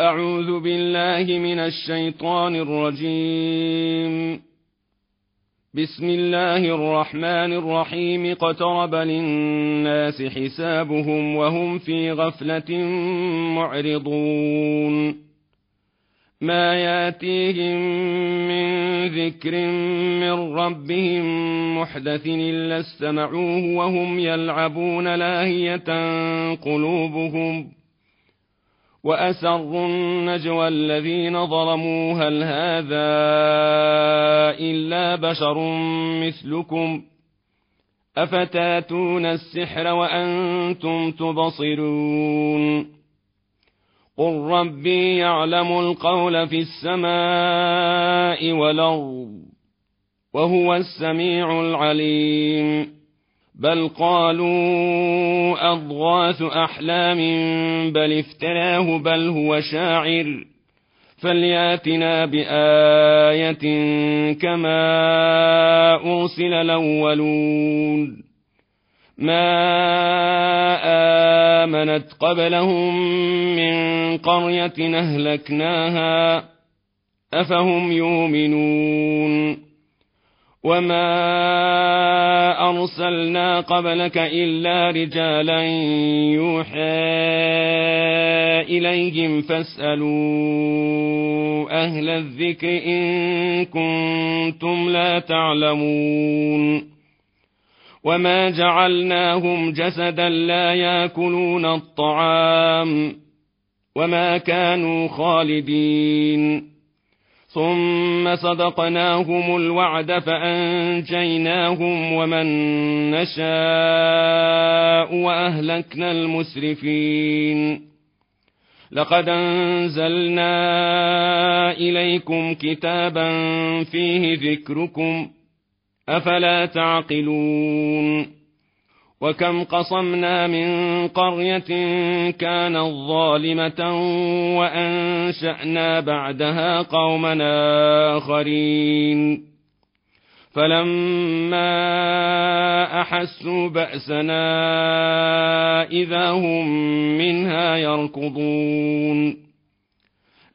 أعوذ بالله من الشيطان الرجيم. بسم الله الرحمن الرحيم. اقترب للناس حسابهم وهم في غفلة معرضون. ما ياتيهم من ذكر من ربهم محدث إلا استمعوه وهم يلعبون لاهية قلوبهم. وأسروا النجوى الذين ظلموا هل هذا إلا بشر مثلكم؟ أفتاتون السحر وأنتم تبصرون؟ قل ربي يعلم القول في السماء والأرض وهو السميع العليم. بل قالوا أضغاث أحلام بل افتراه بل هو شاعر فلياتنا بآية كما أرسل الأولون ما آمنت قبلهم من قرية أهلكناها أفهم يؤمنون وما أرسلنا قبلك إلا رجالا يوحى إليهم فاسألوا أهل الذكر إن كنتم لا تعلمون وما جعلناهم جسدا لا يأكلون الطعام وما كانوا خالدين ثم صدقناهم الوعد فأنجيناهم ومن نشاء وأهلكنا المسرفين. لقد أنزلنا إليكم كتابا فيه ذكركم أفلا تعقلون؟ وكم قصمنا من قرية كانت ظالمة وأنشأنا بعدها قوما آخرين فلما أحسوا بأسنا إذا هم منها يركضون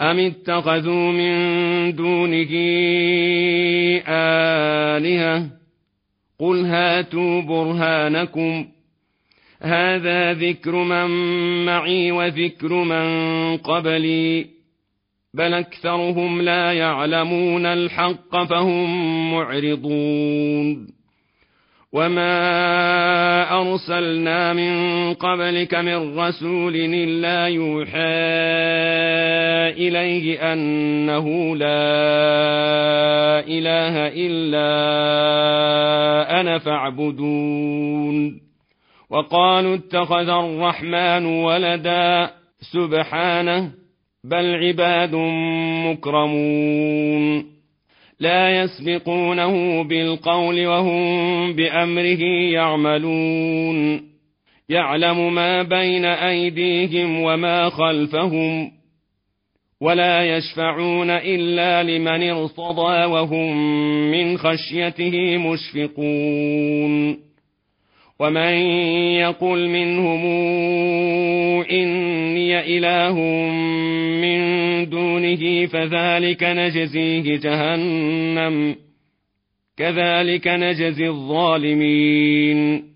أم اتخذوا من دونه آلهة قل هاتوا برهانكم هذا ذكر من معي وذكر من قبلي بل أكثرهم لا يعلمون الحق فهم معرضون وما أرسلنا من قبلك من رسول إلا يوحى إليه أنه لا إله إلا أنا فاعبدون. وقالوا اتخذ الرحمن ولدا. سبحانه بل عباد مكرمون. لا يسبقونه بالقول وهم بأمره يعملون. يعلم ما بين أيديهم وما خلفهم. ولا يشفعون إلا لمن ارتضى وهم من خشيته مشفقون. ومن يقل منهم إني إله من دونه فذلك نجزيه جهنم كذلك نجزي الظالمين.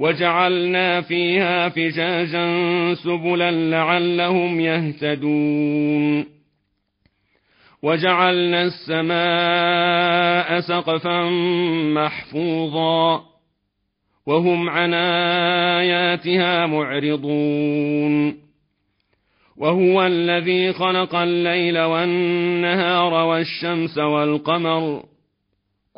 وجعلنا فيها فجاجا سبلا لعلهم يهتدون. وجعلنا السماء سقفا محفوظا. وهم عن آياتها معرضون. وهو الذي خلق الليل والنهار والشمس والقمر.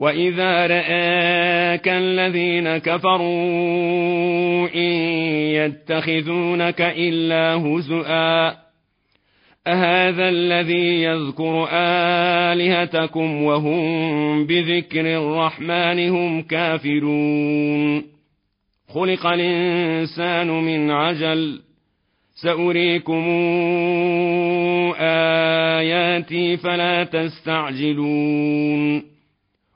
وإذا رآك الذين كفروا إن يتخذونك إلا هزؤا أهذا الذي يذكر آلهتكم وهم بذكر الرحمن هم كافرون خلق الإنسان من عجل سأريكم آياتي فلا تستعجلون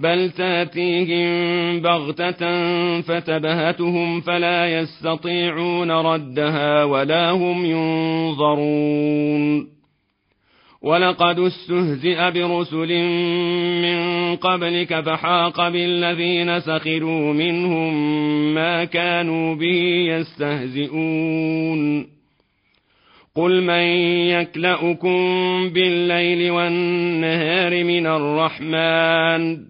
بل تاتيهم بغته فتبهتهم فلا يستطيعون ردها ولا هم ينظرون ولقد استهزئ برسل من قبلك فحاق بالذين سخروا منهم ما كانوا به يستهزئون قل من يكلأكم بالليل والنهار من الرحمن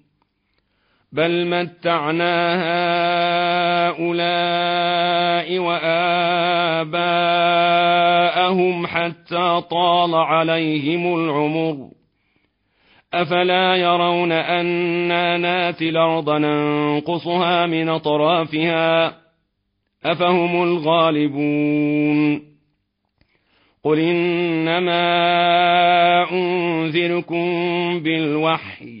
بل متعنا هؤلاء وآباءهم حتى طال عليهم العمر أفلا يرون أنا ناتي الأرض ننقصها من أطرافها أفهم الغالبون قل إنما أنذركم بالوحي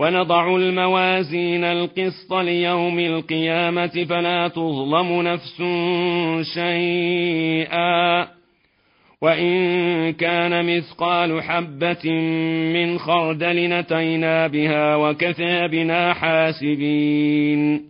ونضع الموازين القسط ليوم القيامة فلا تظلم نفس شيئا. وإن كان مثقال حبة من خردل نتينا بها وكفى بنا حاسبين.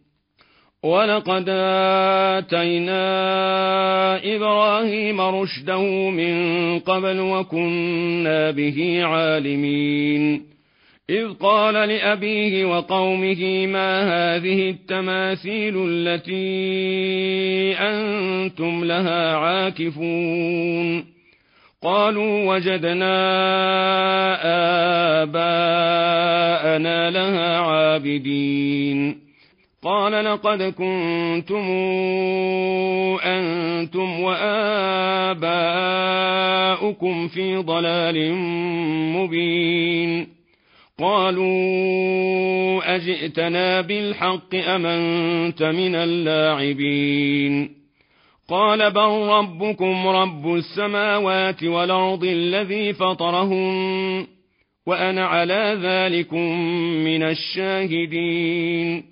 ولقد آتينا إبراهيم رشده من قبل وكنا به عالمين إذ قال لأبيه وقومه ما هذه التماثيل التي أنتم لها عاكفون قالوا وجدنا آباءنا لها عابدين قال لقد كنتم أنتم وآباؤكم في ضلال مبين. قالوا أجئتنا بالحق أم أنت من اللاعبين؟ قال بل ربكم رب السماوات والأرض الذي فطرهم وأنا على ذلكم من الشاهدين.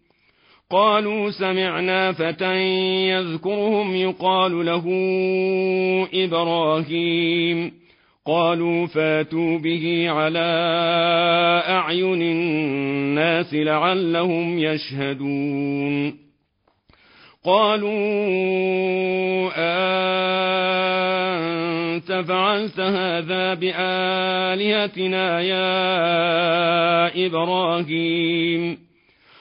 قالوا سمعنا فتى يذكرهم يقال له إبراهيم. قالوا فاتوا به على أعين الناس لعلهم يشهدون. قالوا أنت فعلت هذا بآلهتنا يا إبراهيم؟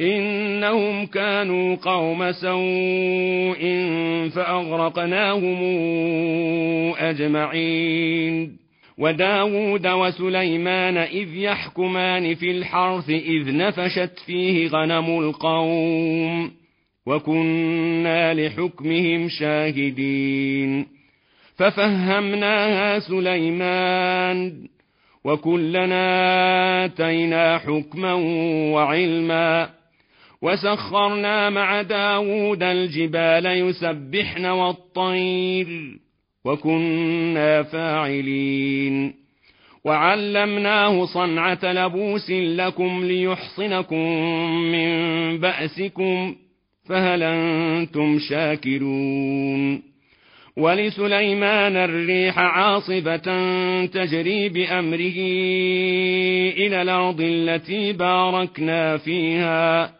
إنهم كانوا قوم سوء فأغرقناهم أجمعين. وداود وسليمان إذ يحكمان في الحرث إذ نفشت فيه غنم القوم وكنا لحكمهم شاهدين. ففهمناها سليمان وكلنا آتينا حكما وعلما وسخرنا مع داود الجبال يسبحن والطير وكنا فاعلين وعلمناه صنعة لبوس لكم ليحصنكم من بأسكم فهل أنتم شاكرون ولسليمان الريح عاصبة تجري بأمره إلى الأرض التي باركنا فيها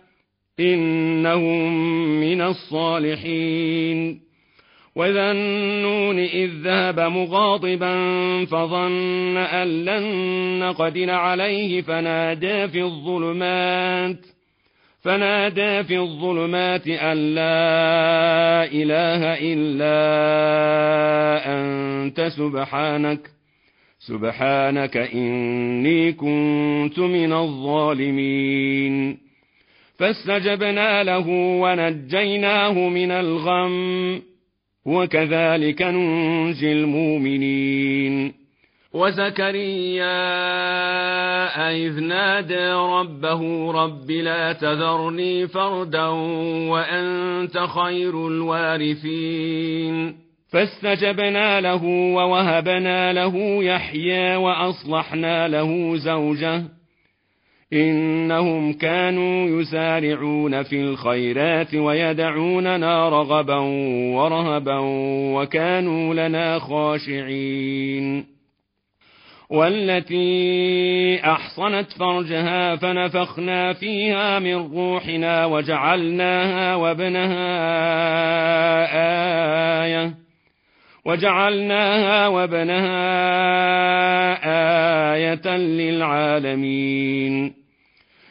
إنهم من الصالحين. وذا النون إذ ذهب مغاضبا فظن أن لن نقدر عليه فنادى في الظلمات فنادى في الظلمات أن لا إله إلا أنت سبحانك سبحانك إني كنت من الظالمين. فاستجبنا له ونجيناه من الغم وكذلك ننجي المؤمنين. وزكريا إذ نادى ربه رب لا تذرني فردا وأنت خير الوارثين. فاستجبنا له ووهبنا له يحيى وأصلحنا له زوجه إنهم كانوا يسارعون في الخيرات ويدعوننا رغبا ورهبا وكانوا لنا خاشعين. والتي أحصنت فرجها فنفخنا فيها من روحنا وجعلناها وابنها آية وجعلناها وابنها آية للعالمين.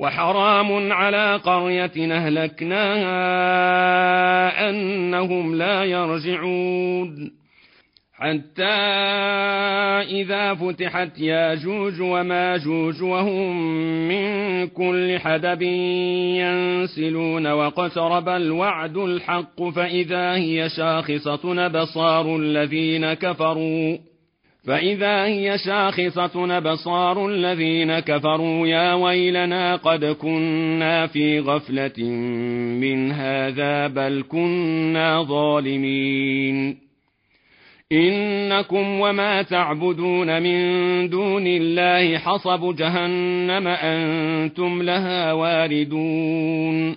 وحرام على قرية أهلكناها أنهم لا يرجعون. حتى إذا فتحت ياجوج وماجوج وهم من كل حدب ينسلون واقترب الوعد الحق فإذا هي شاخصة بصار الذين كفروا. فإذا هي شاخصة بصار الذين كفروا يا ويلنا قد كنا في غفلة من هذا بل كنا ظالمين إنكم وما تعبدون من دون الله حصب جهنم أنتم لها واردون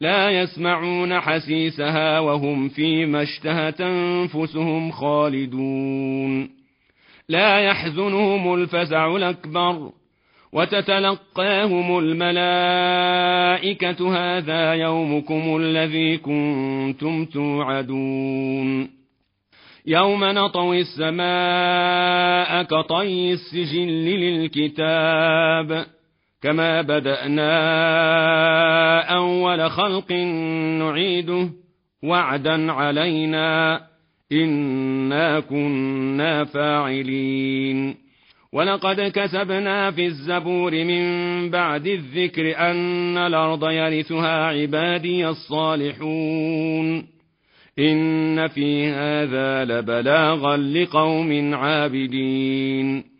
لا يسمعون حسيسها وهم فيما اشتهت أنفسهم خالدون. لا يحزنهم الفزع الأكبر وتتلقاهم الملائكة هذا يومكم الذي كنتم توعدون. يوم نطوي السماء كطي السجل للكتاب كما بدأنا أول خلق نعيده وعدا علينا إنا كنا فاعلين. ولقد كسبنا في الزبور من بعد الذكر أن الأرض يرثها عبادي الصالحون. إن في هذا لبلاغا لقوم عابدين.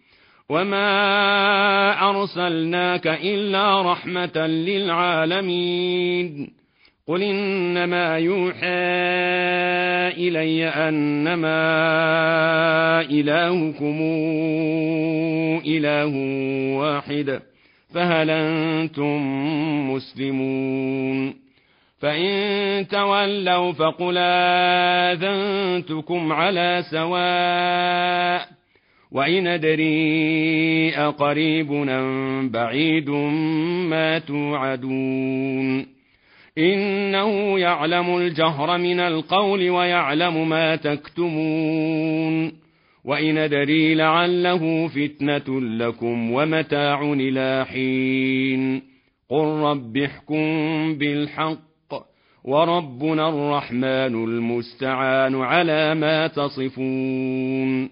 وما أرسلناك إلا رحمة للعالمين قل إنما يوحى إلي أنما إلهكم إله واحد فهل أنتم مسلمون فإن تولوا فقل آذنتكم على سواء وإن أدري أقريب أم بعيد ما توعدون إنه يعلم الجهر من القول ويعلم ما تكتمون وإن أدري لعله فتنة لكم ومتاع إلى حين قل رب احكم بالحق وربنا الرحمن المستعان على ما تصفون